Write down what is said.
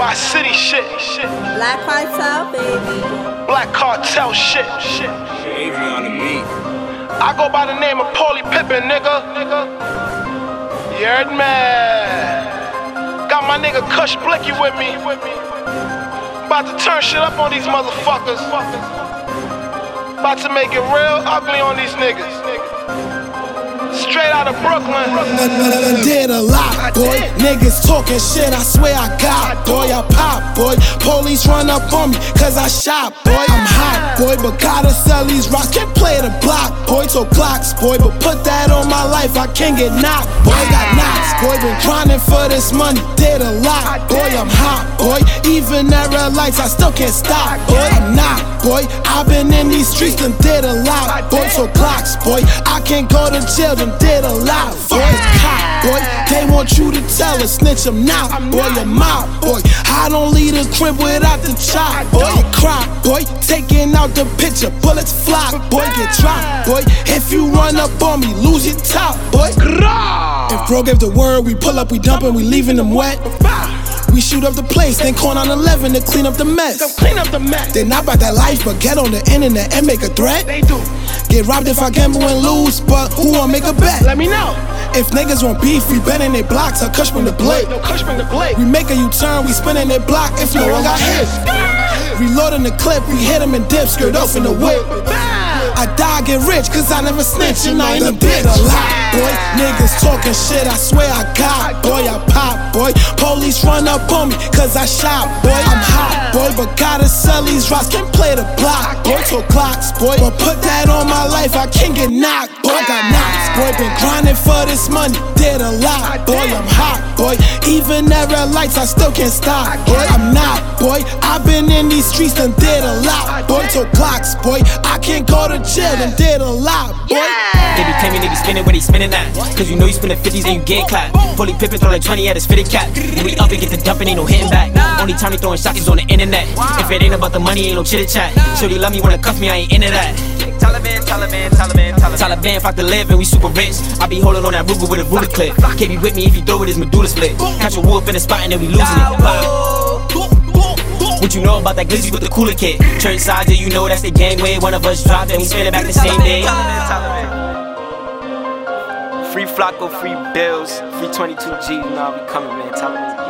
NY City shit. Black Kartel, baby. Black Kartel shit. shit. On the beat. I go by the name of Paulie Pippen, nigga. nigga. You heard me? Got my nigga Kush Blicky with me. About to turn shit up on these motherfuckers. About to make it real ugly on these niggas. Straight out of Brooklyn. Did a lot, boy. Niggas talking shit, I swear I got, boy. I pop, boy. Police run up on me, cause I shot, boy. I'm hot, boy, but gotta sell these rocks. Can't play the block, boy. So clocks, boy. But put that on my life, I can't get knocked, boy. Got knocks, boy. Been grinding for this money, did a lot, boy. I'm hot, boy. Even at red lights, I still can't stop, boy. I'm not, boy. I've been in these streets and did a lot, boy. So clocks, boy. I can't go to jail, done did a lot, boy. Cop, boy. They want you to tell her, snitch them not, boy. I'm out, boy. I don't leave the crib without the chop, boy. You cry, boy. Taking out the picture, bullets fly, boy. Get dropped, boy. If you run up on me, lose your top, boy. Bro gave the word, we pull up, we dump and we leaving them wet. We shoot up the place, then call on 11 to clean up the mess. Clean up the mess. They not about that life, but get on the internet and make a threat. They do. Get robbed if I gamble and lose, but who wanna make a bet? Let me know. If niggas want beef, we bet in their blocks, I cush from the blade. No Kush from the blade. We make a U-turn, we spinning their block if no one got hit. Reloading the clip, we hit him and dip, skirt off in the whip. I get rich, cause I never snitch, and I ain't a bitch. a lot, boy. Niggas talking shit, I swear I got, boy. I pop, boy. Police run up on me, cause I shot, boy. I'm hot, boy, but gotta sell these rocks, can't play the block, boy. Till clocks, boy. But put that on my life, I can't get knocked, boy. Got knocks, boy. Been grinding for this money, did a lot, boy. I'm. Even at red lights, I still can't stop, boy. I'm not, boy. I've been in these streets and did a lot, boy. Till clocks, boy. I can't go to jail and did a lot, boy. They be claiming they be spinning where they spinning at. Cause you know you spinning 50s and you get clapped. Paulie Pippen throw like 20 at his fitted cap. When we up and get the dumping, ain't no hitting back. Only time they throwing shots is on the internet. If it ain't about the money, ain't no chit chat. Shorty love me, wanna cuff me, I ain't into that. Taliban, Taliban, Taliban, Taliban. Taliban fuck live and we super rich. I be holding on that Ruger with a ruler clip. Can't be with me if you throw it, his medulla split. Catch a wolf in the spot and then we losing it. What you know about that glizzy with the cooler kit? Church side, do you know that's the gangway? One of us dropped and we spin it back the same day. Free Flocko, free bills, free 22G, you know I be coming, man. Taliban,